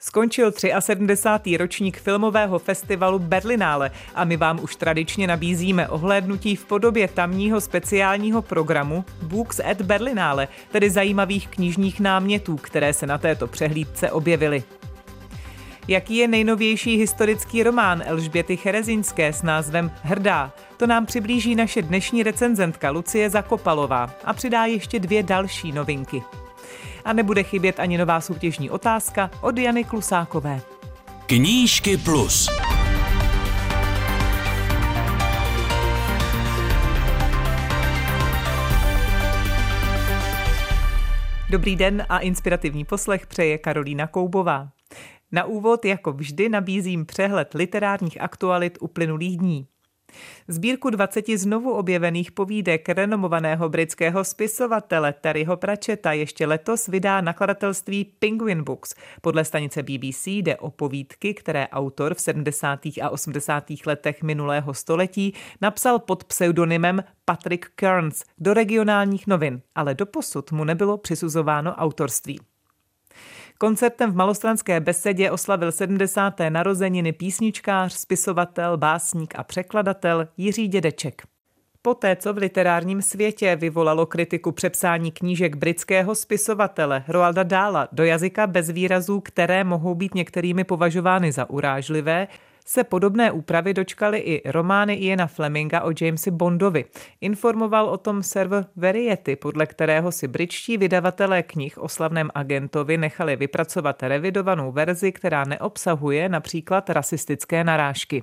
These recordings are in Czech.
Skončil 73. ročník filmového festivalu Berlinále a my vám už tradičně nabízíme ohlédnutí v podobě tamního speciálního programu Books at Berlinále, tedy zajímavých knižních námětů, které se na této přehlídce objevily. Jaký je nejnovější historický román Elžběty Cherezinské s názvem Hrdá? To nám přiblíží naše dnešní recenzentka Lucie Zakopalová a přidá ještě dvě další novinky a nebude chybět ani nová soutěžní otázka od Jany Klusákové. Knížky plus. Dobrý den a inspirativní poslech přeje Karolína Koubová. Na úvod, jako vždy, nabízím přehled literárních aktualit uplynulých dní. Sbírku 20 znovu objevených povídek renomovaného britského spisovatele Terryho Pratchetta ještě letos vydá nakladatelství Penguin Books. Podle stanice BBC jde o povídky, které autor v 70. a 80. letech minulého století napsal pod pseudonymem Patrick Kearns do regionálních novin, ale doposud mu nebylo přisuzováno autorství. Koncertem v malostranské besedě oslavil 70. narozeniny písničkář, spisovatel, básník a překladatel Jiří Dědeček. Poté, co v literárním světě vyvolalo kritiku přepsání knížek britského spisovatele Roalda Dála do jazyka bez výrazů, které mohou být některými považovány za urážlivé, se podobné úpravy dočkaly i romány Iena Fleminga o Jamesi Bondovi. Informoval o tom server Variety, podle kterého si britští vydavatelé knih o slavném agentovi nechali vypracovat revidovanou verzi, která neobsahuje například rasistické narážky.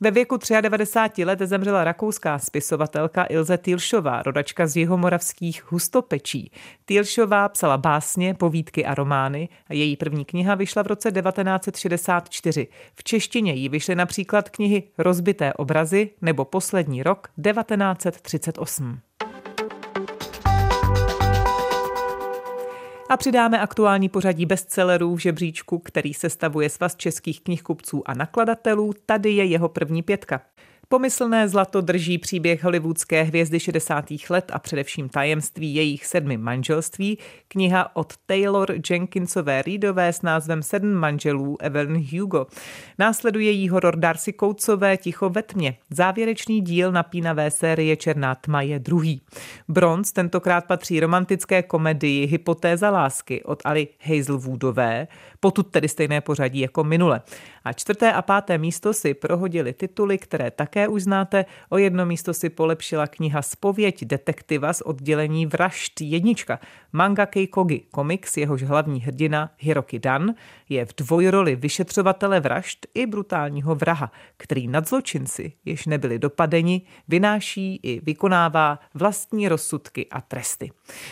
Ve věku 93 let zemřela rakouská spisovatelka Ilze Týlšová, rodačka z jihomoravských hustopečí. Týlšová psala básně, povídky a romány a její první kniha vyšla v roce 1964. V češtině jí vyšly například knihy Rozbité obrazy nebo Poslední rok 1938. A přidáme aktuální pořadí bestsellerů v žebříčku, který sestavuje svaz českých knihkupců a nakladatelů. Tady je jeho první pětka. Pomyslné zlato drží příběh hollywoodské hvězdy 60. let a především tajemství jejich sedmi manželství, kniha od Taylor Jenkinsové Reedové s názvem Sedm manželů Evelyn Hugo. Následuje jí horor Darcy Koucové Ticho ve tmě. Závěrečný díl napínavé série Černá tma je druhý. Bronz tentokrát patří romantické komedii Hypotéza lásky od Ali Hazelwoodové, potud tedy stejné pořadí jako minule. A čtvrté a páté místo si prohodili tituly, které také už znáte. O jedno místo si polepšila kniha Spověď detektiva z oddělení Vražd jednička. Manga Keikogi, komiks, jehož hlavní hrdina Hiroki Dan je v dvojroli vyšetřovatele vražd i brutálního vraha, který nad zločinci, jež nebyli dopadeni, vynáší i vykonává vlastní rozsudky a tresty.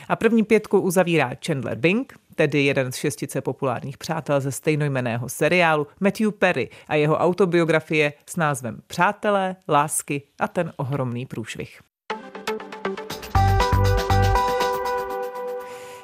A první pětku uzavírá Chandler Bing, tedy jeden z šestice populárních přátel ze stejnojmeného seriálu Matthew Perry a jeho autobiografie s názvem Přátelé, lásky a ten ohromný průšvih.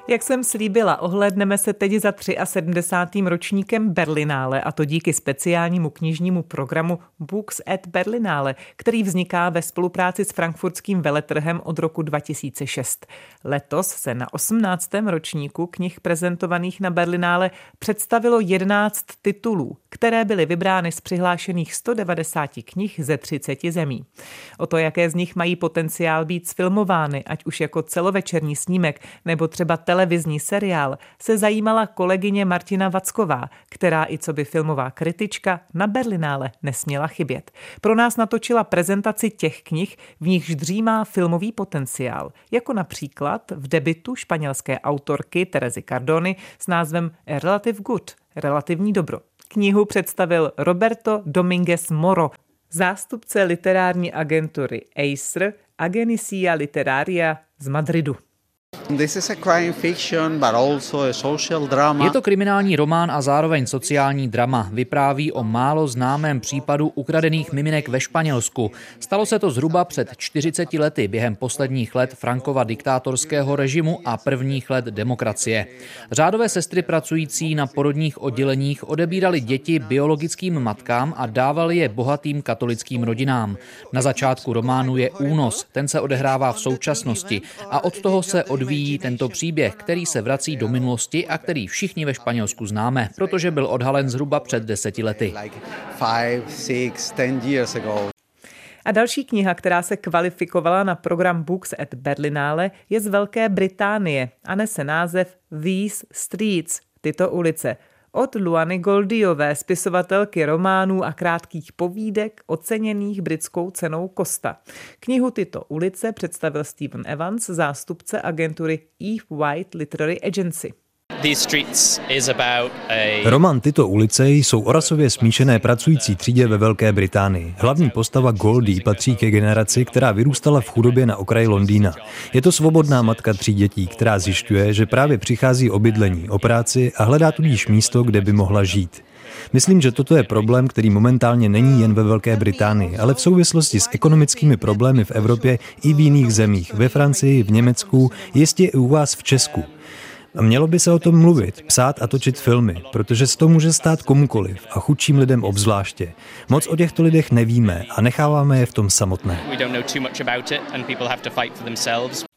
Jak jsem slíbila, ohlédneme se teď za 73. ročníkem Berlinále a to díky speciálnímu knižnímu programu Books at Berlinále, který vzniká ve spolupráci s frankfurtským veletrhem od roku 2006. Letos se na 18. ročníku knih prezentovaných na Berlinále představilo 11 titulů, které byly vybrány z přihlášených 190 knih ze 30 zemí. O to, jaké z nich mají potenciál být sfilmovány, ať už jako celovečerní snímek nebo třeba televizní seriál, se zajímala kolegyně Martina Vacková, která i co by filmová kritička na Berlinále nesměla chybět. Pro nás natočila prezentaci těch knih, v nichž dřímá filmový potenciál, jako například v debitu španělské autorky Terezy Cardony s názvem Relative Good, relativní dobro. Knihu představil Roberto Dominguez Moro, zástupce literární agentury Acer Agencia Literaria z Madridu. Je to kriminální román a zároveň sociální drama. Vypráví o málo známém případu ukradených miminek ve Španělsku. Stalo se to zhruba před 40 lety během posledních let Frankova diktátorského režimu a prvních let demokracie. Řádové sestry pracující na porodních odděleních odebírali děti biologickým matkám a dávali je bohatým katolickým rodinám. Na začátku románu je únos, ten se odehrává v současnosti a od toho se od odvíjí tento příběh, který se vrací do minulosti a který všichni ve Španělsku známe, protože byl odhalen zhruba před deseti lety. A další kniha, která se kvalifikovala na program Books at Berlinale, je z Velké Británie a nese název These Streets, tyto ulice, od Luany Goldiové, spisovatelky románů a krátkých povídek, oceněných britskou cenou Costa. Knihu Tyto ulice představil Stephen Evans, zástupce agentury Eve White Literary Agency. Roman Tyto ulice jsou o rasově smíšené pracující třídě ve Velké Británii. Hlavní postava Goldie patří ke generaci, která vyrůstala v chudobě na okraji Londýna. Je to svobodná matka tří dětí, která zjišťuje, že právě přichází o bydlení, o práci a hledá tudíž místo, kde by mohla žít. Myslím, že toto je problém, který momentálně není jen ve Velké Británii, ale v souvislosti s ekonomickými problémy v Evropě i v jiných zemích, ve Francii, v Německu, jistě i u vás v Česku. A mělo by se o tom mluvit, psát a točit filmy, protože se to může stát komukoliv a chudším lidem obzvláště. Moc o těchto lidech nevíme a necháváme je v tom samotné.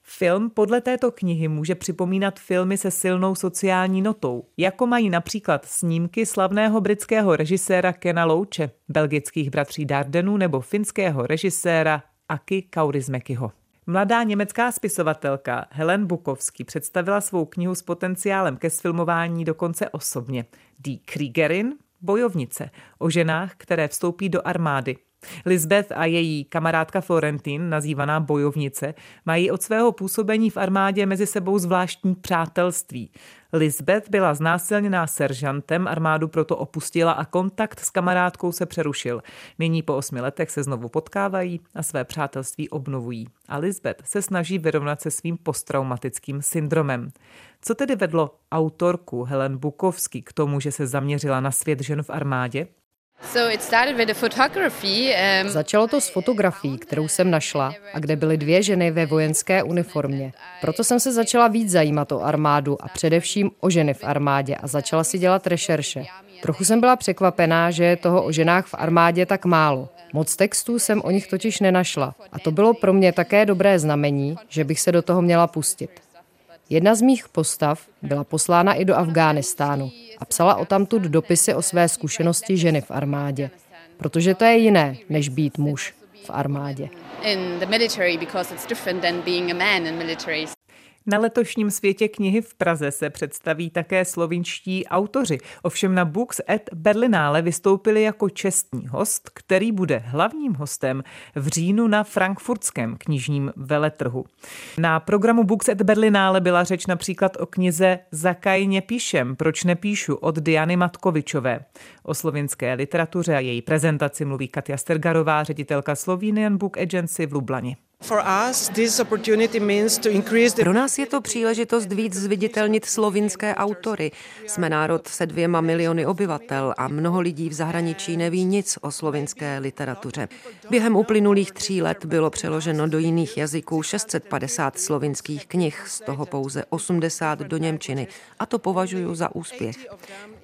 Film podle této knihy může připomínat filmy se silnou sociální notou, jako mají například snímky slavného britského režiséra Kena Louče, belgických bratří Dardenů nebo finského režiséra Aki Kaurismäkiho. Mladá německá spisovatelka Helen Bukovský představila svou knihu s potenciálem ke sfilmování dokonce osobně. Die Kriegerin, bojovnice, o ženách, které vstoupí do armády. Lisbeth a její kamarádka Florentin, nazývaná bojovnice, mají od svého působení v armádě mezi sebou zvláštní přátelství. Lisbeth byla znásilněná seržantem, armádu proto opustila a kontakt s kamarádkou se přerušil. Nyní po osmi letech se znovu potkávají a své přátelství obnovují. A Lisbeth se snaží vyrovnat se svým posttraumatickým syndromem. Co tedy vedlo autorku Helen Bukovský k tomu, že se zaměřila na svět žen v armádě? Um, Začalo to s fotografií, kterou jsem našla a kde byly dvě ženy ve vojenské uniformě. Proto jsem se začala víc zajímat o armádu a především o ženy v armádě a začala si dělat rešerše. Trochu jsem byla překvapená, že je toho o ženách v armádě tak málo. Moc textů jsem o nich totiž nenašla a to bylo pro mě také dobré znamení, že bych se do toho měla pustit. Jedna z mých postav byla poslána i do Afghánistánu a psala o tamtud dopisy o své zkušenosti ženy v armádě, protože to je jiné, než být muž v armádě. Na letošním světě knihy v Praze se představí také slovinští autoři. Ovšem na Books at Berlinále vystoupili jako čestní host, který bude hlavním hostem v říjnu na frankfurtském knižním veletrhu. Na programu Books at Berlinále byla řeč například o knize Zakaj nepíšem, proč nepíšu od Diany Matkovičové. O slovinské literatuře a její prezentaci mluví Katia Stergarová, ředitelka Slovenian Book Agency v Lublani. Pro nás je to příležitost víc zviditelnit slovinské autory. Jsme národ se dvěma miliony obyvatel a mnoho lidí v zahraničí neví nic o slovinské literatuře. Během uplynulých tří let bylo přeloženo do jiných jazyků 650 slovinských knih, z toho pouze 80 do Němčiny. A to považuji za úspěch.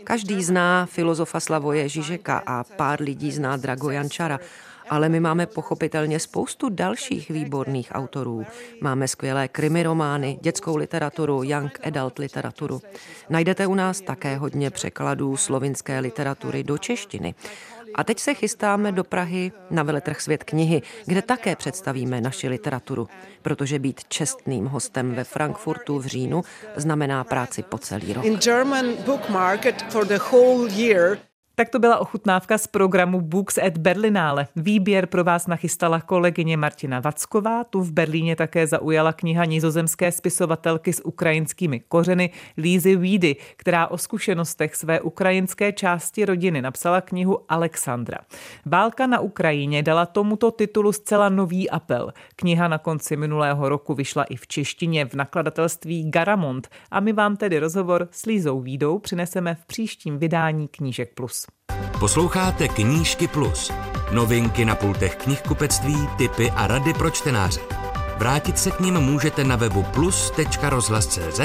Každý zná filozofa Slavoje Žižeka a pár lidí zná Dragojan Čara ale my máme pochopitelně spoustu dalších výborných autorů. Máme skvělé krimi romány, dětskou literaturu, young adult literaturu. Najdete u nás také hodně překladů slovinské literatury do češtiny. A teď se chystáme do Prahy na veletrh Svět knihy, kde také představíme naši literaturu, protože být čestným hostem ve Frankfurtu v říjnu znamená práci po celý rok. In German book market for the whole year tak to byla ochutnávka z programu Books at Berlinále. Výběr pro vás nachystala kolegyně Martina Vacková. Tu v Berlíně také zaujala kniha nizozemské spisovatelky s ukrajinskými kořeny Lízy Vídy, která o zkušenostech své ukrajinské části rodiny napsala knihu Alexandra. Válka na Ukrajině dala tomuto titulu zcela nový apel. Kniha na konci minulého roku vyšla i v češtině v nakladatelství Garamond a my vám tedy rozhovor s Lízou Vídou přineseme v příštím vydání Knížek Plus. Posloucháte Knížky Plus. Novinky na pultech knihkupectví, typy a rady pro čtenáře. Vrátit se k ním můžete na webu plus.rozhlas.cz,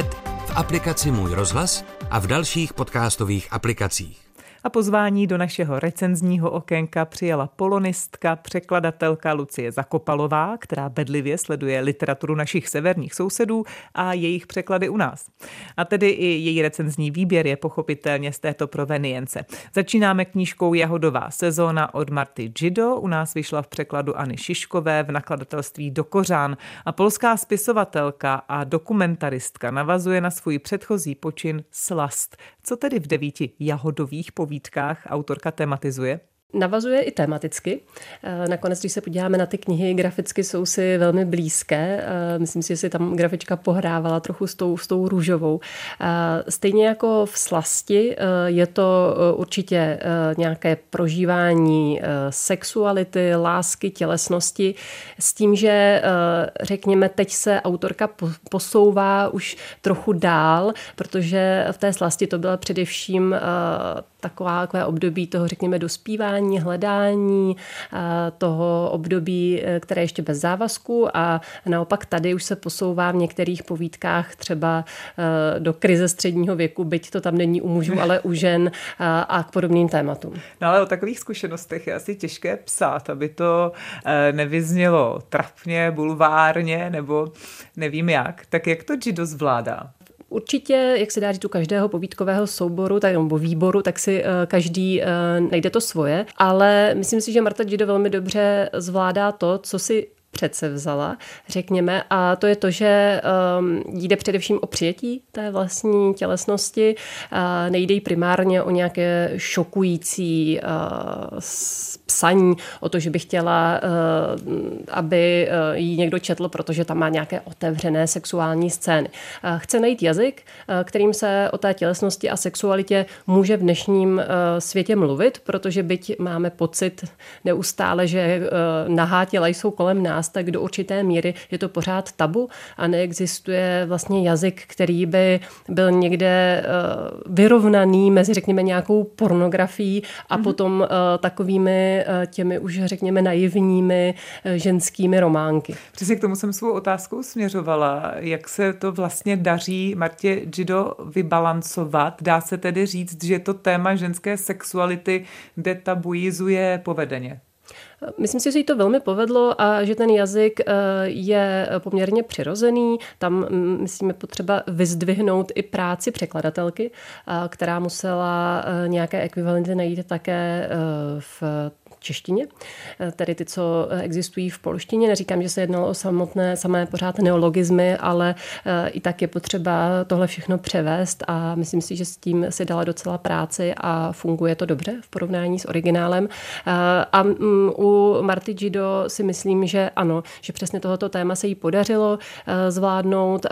v aplikaci Můj rozhlas a v dalších podcastových aplikacích. A pozvání do našeho recenzního okénka přijala polonistka, překladatelka Lucie Zakopalová, která bedlivě sleduje literaturu našich severních sousedů a jejich překlady u nás. A tedy i její recenzní výběr je pochopitelně z této provenience. Začínáme knížkou Jahodová sezóna od Marty Gido. U nás vyšla v překladuAny Šiškové v nakladatelství Dokořán a polská spisovatelka a dokumentaristka navazuje na svůj předchozí počin Slast. Co tedy v devíti jahodových povídkách autorka tematizuje? Navazuje i tematicky. Eh, nakonec, když se podíváme na ty knihy, graficky jsou si velmi blízké. Eh, myslím si, že si tam grafička pohrávala trochu s tou, s tou růžovou. Eh, stejně jako v Slasti je to určitě nějaké prožívání sexuality, lásky, tělesnosti s tím, že řekněme, teď se autorka posouvá už trochu dál, protože v té Slasti to byla především taková, takové období toho, řekněme, dospívání, hledání, eh, toho období, eh, které je ještě bez závazku a naopak tady už se posouvá v některých povídkách třeba eh, do krize středního věku, byť to tam není u mužů, ale u žen a k podobným tématům. No ale o takových zkušenostech je asi těžké psát, aby to nevyznělo trapně, bulvárně nebo nevím jak. Tak jak to Gido zvládá? Určitě, jak se dá říct u každého povídkového souboru tak, nebo výboru, tak si uh, každý uh, najde to svoje, ale myslím si, že Marta Gido velmi dobře zvládá to, co si přece vzala, řekněme, a to je to, že um, jde především o přijetí té vlastní tělesnosti, nejde jí primárně o nějaké šokující uh, psaní, o to, že by chtěla, uh, aby uh, jí někdo četl, protože tam má nějaké otevřené sexuální scény. Uh, chce najít jazyk, uh, kterým se o té tělesnosti a sexualitě může v dnešním uh, světě mluvit, protože byť máme pocit neustále, že uh, nahá těla jsou kolem nás, nás, tak do určité míry je to pořád tabu a neexistuje vlastně jazyk, který by byl někde eh, vyrovnaný mezi, řekněme, nějakou pornografií a mm-hmm. potom eh, takovými eh, těmi už, řekněme, naivními ženskými románky. Přesně k tomu jsem svou otázkou směřovala. Jak se to vlastně daří Martě Gido vybalancovat? Dá se tedy říct, že to téma ženské sexuality detabuizuje povedeně? Myslím si, že jí to velmi povedlo a že ten jazyk eh, je poměrně přirozený. Tam, mm, myslíme, potřeba vyzdvihnout i práci překladatelky, eh, která musela eh, nějaké ekvivalenty najít také v češtině, eh, tedy ty, co eh, existují v polštině. Neříkám, že se jednalo o samotné, samé pořád neologizmy, ale eh, i tak je potřeba tohle všechno převést a myslím si, že s tím si dala docela práci a funguje to dobře v porovnání s originálem. A mm, u Marty Gido si myslím, že ano, že přesně tohoto téma se jí podařilo zvládnout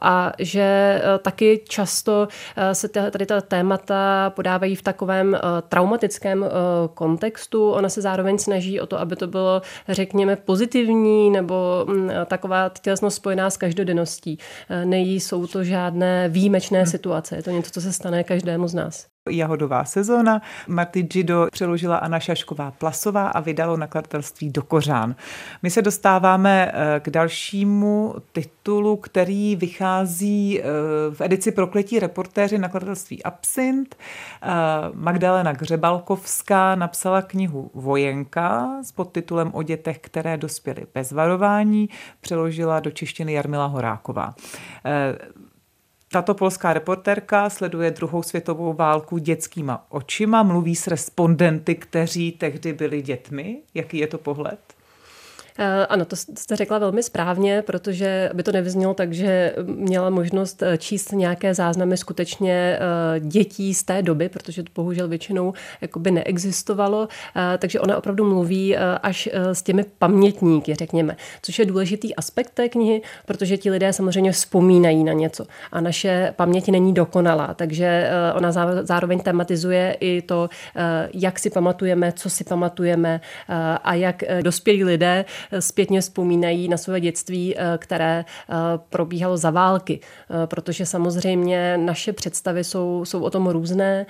a že taky často se tady ta témata podávají v takovém traumatickém kontextu. Ona se zároveň snaží o to, aby to bylo, řekněme, pozitivní nebo mm, taková tělesnost spojená s každodenností. E, Nejí jsou to žádné výjimečné hmm. situace. Je to něco, co se stane každému z nás jahodová sezóna. Marty Gido přeložila Anna Šašková Plasová a vydalo nakladatelství do Kořán. My se dostáváme eh, k dalšímu titulu, který vychází eh, v edici Prokletí reportéři nakladatelství Absint. Eh, Magdalena Gřebalkovská napsala knihu Vojenka s podtitulem o dětech, které dospěly bez varování. Přeložila do češtiny Jarmila Horáková. Tato polská reportérka sleduje druhou světovou válku dětskýma očima, mluví s respondenty, kteří tehdy byli dětmi. Jaký je to pohled? Eh, ano, to jste řekla velmi správně, protože by to nevyznělo tak, že měla možnost eh, číst nějaké záznamy skutečně eh, dětí z té doby, protože to bohužel většinou jakoby neexistovalo, takže ona opravdu mluví až s těmi pamětníky, řekněme, což je důležitý aspekt té knihy, protože ti lidé samozřejmě vzpomínají na něco. A naše paměť není dokonalá, takže ona zároveň tematizuje i to, jak si pamatujeme, co si pamatujeme a jak dospělí lidé zpětně vzpomínají na své dětství, eh, které eh, probíhalo za války, eh, protože samozřejmě naše představy jsou, jsou o tom různé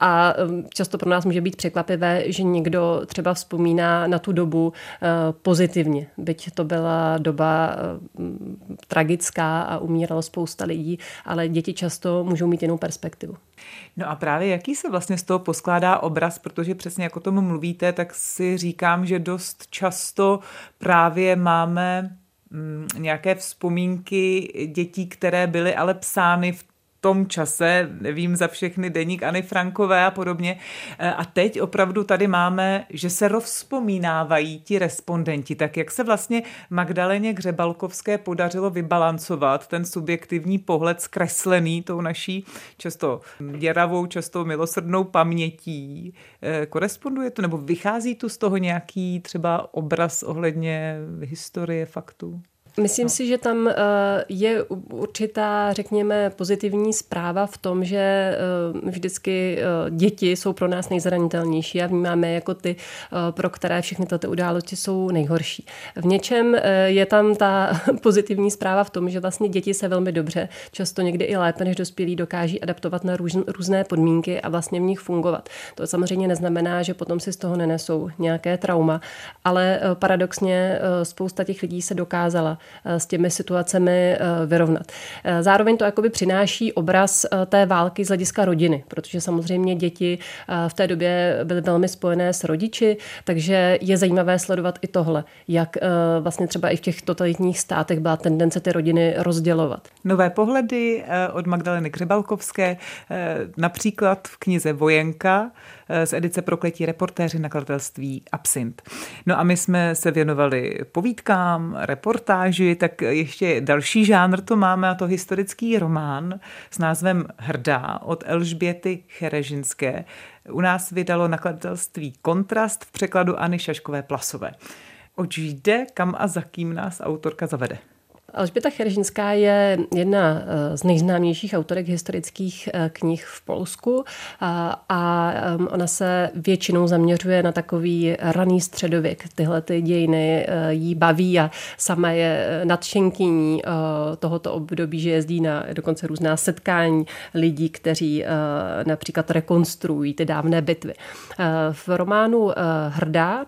a často pro nás může být překvapivé, že někdo třeba vzpomíná na tu dobu pozitivně, byť to byla doba tragická a umíralo spousta lidí, ale děti často můžou mít jinou perspektivu. No a právě jaký se vlastně z toho poskládá obraz, protože přesně jako tomu mluvíte, tak si říkám, že dost často právě máme mm, nějaké vzpomínky dětí, které byly ale psány v tom čase, nevím za všechny deníkAny Frankové a podobně. E, a teď opravdu tady máme, že se rozpomínávají ti respondenti, tak jak se vlastně Magdaleně Gřebalkovské podařilo vybalancovat ten subjektivní pohled zkreslený tou naší často děravou, často milosrdnou pamětí. E, koresponduje to, nebo vychází tu z toho nějaký třeba obraz ohledně historie faktů? Myslím no. si, že tam eh, je určitá, řekněme, pozitivní zpráva v tom, že eh, vždycky eh, děti jsou pro nás nejzranitelnější a vnímáme jako ty, pro které všechny tyto události jsou nejhorší. V něčem je tam ta pozitivní zpráva v tom, že vlastně děti se velmi dobře, často někdy i lépe než dospělí, dokáží adaptovat na různé podmínky a vlastně v nich fungovat. To samozřejmě neznamená, že potom si z toho nenesou nějaké trauma, ale paradoxně spousta těch lidí se dokázala s těmi situacemi eh, vyrovnat. Eh, zároveň to jakoby přináší obraz té války z hlediska rodiny, protože samozřejmě děti v té době byly velmi spojené s rodiči, takže je zajímavé sledovat i tohle, jak vlastně třeba i v těch totalitních státech byla tendence ty rodiny rozdělovat. Nové pohledy od Magdaleny Krybalkovské, například v knize Vojenka, Eh, z edice Prokletí reportéři nakladatelství Absint. No a my jsme se věnovali povídkám, reportáži, tak ještě další žánr to máme a to historický román s názvem Hrdá od Elžběty Cherežinské. U nás vydalo nakladatelství Kontrast v překladu Anny Šaškové Plasové. Oč jde, kam a za kým nás autorka zavede? Alžběta Cherežinská je jedna eh, z nejznámějších autorek historických eh, knih v Polsku a, a ona se většinou zaměřuje na takový raný středověk. Tyhle ty dějiny eh, jí baví a sama je nadšenkyní tohoto období, že jezdí na dokonce různá setkání lidí, kteří například rekonstruují ty dávné bitvy. V románu Hrdá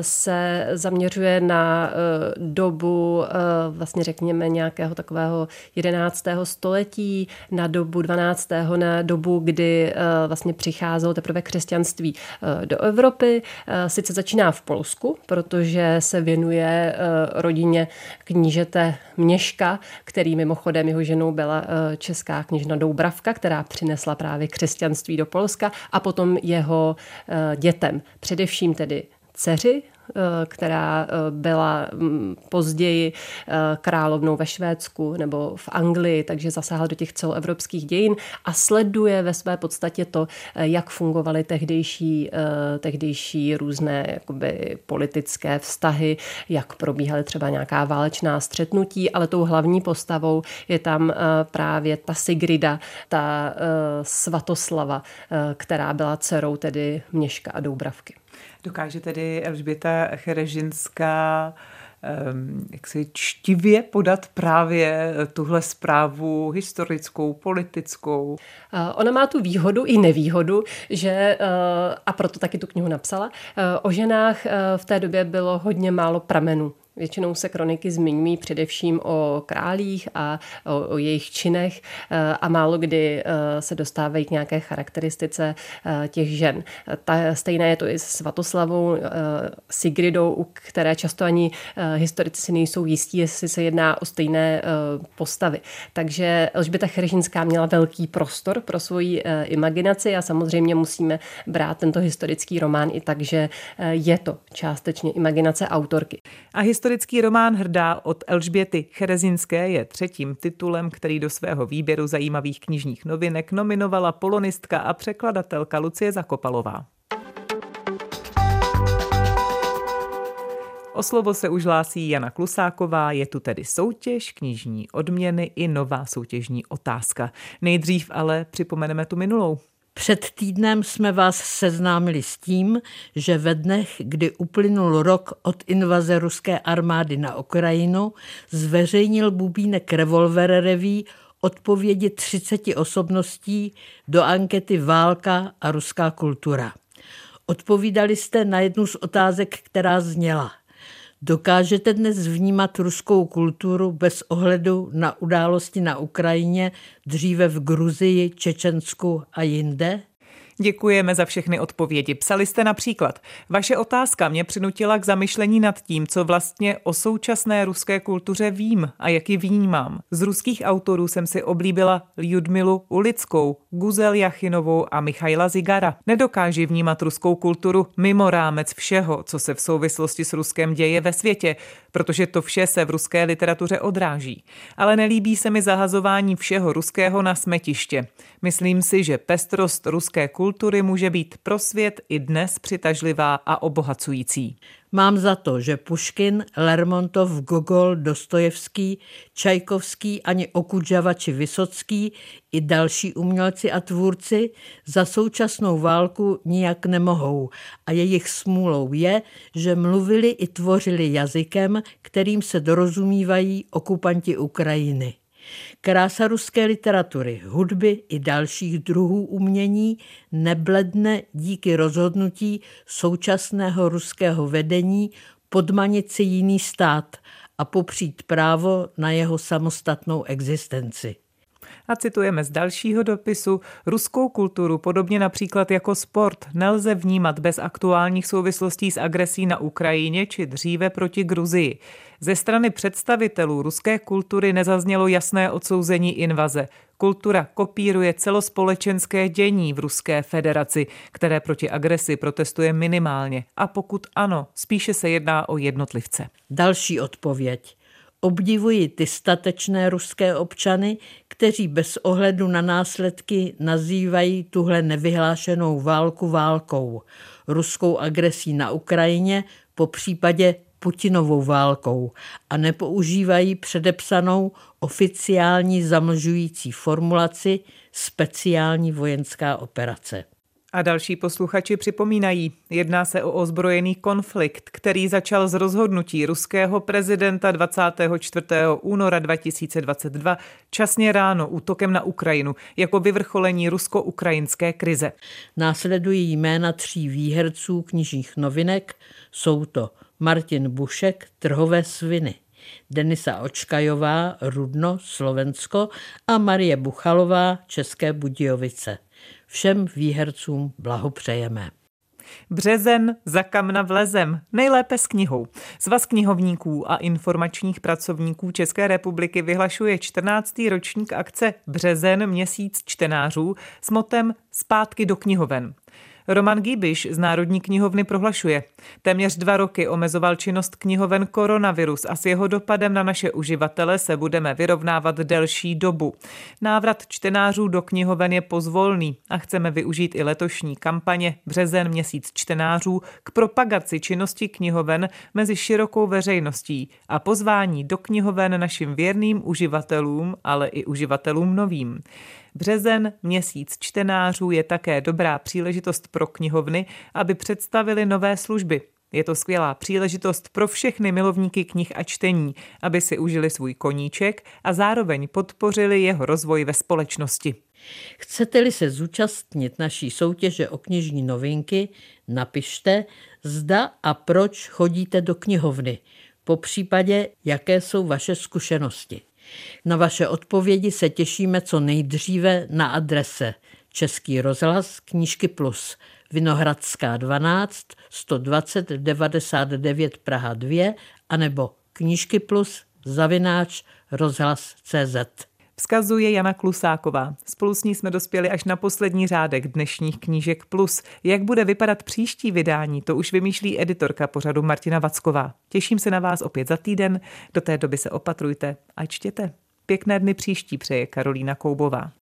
se zaměřuje na dobu vlastně vlastně řekněme nějakého takového 11. století na dobu 12. na dobu, kdy eh, vlastně přicházelo teprve křesťanství eh, do Evropy. Eh, sice začíná v Polsku, protože se věnuje rodině knížete Měška, který mimochodem jeho ženou byla česká knižna Doubravka, která přinesla právě křesťanství do Polska a potom jeho dětem, především tedy dceři která eh, byla mm, později eh, královnou ve Švédsku nebo v Anglii, takže zasáhla do těch celoevropských dějin a sleduje ve své podstatě to, jak fungovaly tehdejší, tehdejší různé jakoby, politické vztahy, jak probíhaly třeba nějaká válečná střetnutí, ale tou hlavní postavou je tam právě ta Sigrida, ta Svatoslava, která byla dcerou tedy Měška a Doubravky. Dokáže tedy Elžběta Cherežinská ehm, jak si čtivě podat právě tuhle zprávu historickou, politickou. Ona má tu výhodu i nevýhodu, že, eh, a proto taky tu knihu napsala, eh, o ženách eh, v té době bylo hodně málo pramenů. Většinou se kroniky zmiňují především o králích a o, o jejich činech eh, a málo kdy eh, se dostávají k nějaké charakteristice eh, těch žen. Ta, stejné je to i s Svatoslavou Sigridou, u které často ani historici si nejsou jistí, jestli se jedná o stejné postavy. Takže Elžběta Cherežinská měla velký prostor pro svoji imaginaci a samozřejmě musíme brát tento historický román i tak, že je to částečně imaginace autorky. A Historický román Hrdá od Elžběty Cherezinské je třetím titulem, který do svého výběru zajímavých knižních novinek nominovala polonistka a překladatelka Lucie Zakopalová. O slovo se už hlásí Jana Klusáková, je tu tedy soutěž, knižní odměny i nová soutěžní otázka. Nejdřív ale připomeneme tu minulou. Před týdnem jsme vás seznámili s tím, že ve dnech, kdy uplynul rok od invaze ruské armády na Ukrajinu, zveřejnil Bubínek Revolver Reví odpovědi 30 osobností do ankety Válka a ruská kultura. Odpovídali jste na jednu z otázek, která zněla. Dokážete dnes vnímat ruskou kulturu bez ohledu na události na Ukrajině, dříve v Gruzii, Čečensku a jinde? Děkujeme za všechny odpovědi. Psali jste například. Vaše otázka mě přinutila k zamyšlení nad tím, co vlastně o současné ruské kultuře vím a jak ji vnímám. Z ruských autorů jsem si oblíbila Ljudmilu Ulickou, Guzel Jachinovou a Michaila Zigara. Nedokáží vnímat ruskou kulturu mimo rámec všeho, co se v souvislosti s Ruskem děje ve světě, protože to vše se v ruské literatuře odráží. Ale nelíbí se mi zahazování všeho ruského na smetiště. Myslím si, že pestrost ruské kultury může být pro svět i dnes přitažlivá a obohacující. Mám za to, že Puškin, Lermontov, Gogol, Dostojevský, Čajkovský, ani Okudžava či Vysocký i další umělci a tvůrci za současnou válku nijak nemohou a jejich smůlou je, že mluvili i tvořili jazykem, kterým se dorozumívají okupanti Ukrajiny. Krása ruské literatury, hudby i dalších druhů umění nebledne díky rozhodnutí současného ruského vedení podmanit si jiný stát a popřít právo na jeho samostatnou existenci. A citujeme z dalšího dopisu, ruskou kulturu, podobně například jako sport, nelze vnímat bez aktuálních souvislostí s agresí na Ukrajině či dříve proti Gruzii. Ze strany představitelů ruské kultury nezaznělo jasné odsouzení invaze. Kultura kopíruje celospolečenské dění v Ruské federaci, které proti agresi protestuje minimálně. A pokud ano, spíše se jedná o jednotlivce. Další odpověď. Obdivuji ty statečné ruské občany, kteří bez ohledu na následky nazývají tuhle nevyhlášenou válku válkou, ruskou agresí na Ukrajině, po případě Putinovou válkou a nepoužívají předepsanou oficiální zamlžující formulaci speciální vojenská operace. A další posluchači připomínají, jedná se o ozbrojený konflikt, který začal z rozhodnutí ruského prezidenta 24. února 2022 časně ráno útokem na Ukrajinu jako vyvrcholení rusko-ukrajinské krize. Následují jména tří výherců knižních novinek, jsou to Martin Bušek, Trhové sviny. Denisa Očkajová, Rudno, Slovensko a Marie Buchalová, České Budějovice. Všem výhercům blahopřejeme. Březen za kamna vlezem, nejlépe s knihou. Svaz knihovníků a informačních pracovníků České republiky vyhlašuje 14. ročník akce Březen měsíc čtenářů s motem Zpátky do knihoven. Roman Gibiš z Národní knihovny prohlašuje. Téměř dva roky omezoval činnost knihoven koronavirus a s jeho dopadem na naše uživatele se budeme vyrovnávat delší dobu. Návrat čtenářů do knihoven je pozvolný a chceme využít i letošní kampaně Březen měsíc čtenářů k propagaci činnosti knihoven mezi širokou veřejností a pozvání do knihoven našim věrným uživatelům, ale i uživatelům novým. Březen, měsíc čtenářů, je také dobrá příležitost pro knihovny, aby představili nové služby. Je to skvělá příležitost pro všechny milovníky knih a čtení, aby si užili svůj koníček a zároveň podpořili jeho rozvoj ve společnosti. Chcete-li se zúčastnit naší soutěže o knižní novinky, napište, zda a proč chodíte do knihovny, po případě, jaké jsou vaše zkušenosti. Na vaše odpovědi se těšíme co nejdříve na adrese Český rozhlas Knížky Plus Vinohradská 12 120 99 Praha 2 anebo Knížky Plus zavináč rozhlas CZ. Vzkazuje Jana Klusáková. Spolu s ní jsme dospěli až na poslední řádek dnešních knížek Plus. Jak bude vypadat příští vydání, to už vymýšlí editorka pořadu Martina Vacková. Těším se na vás opět za týden. Do té doby se opatrujte a čtěte. Pěkné dny příští přeje Karolína Koubová.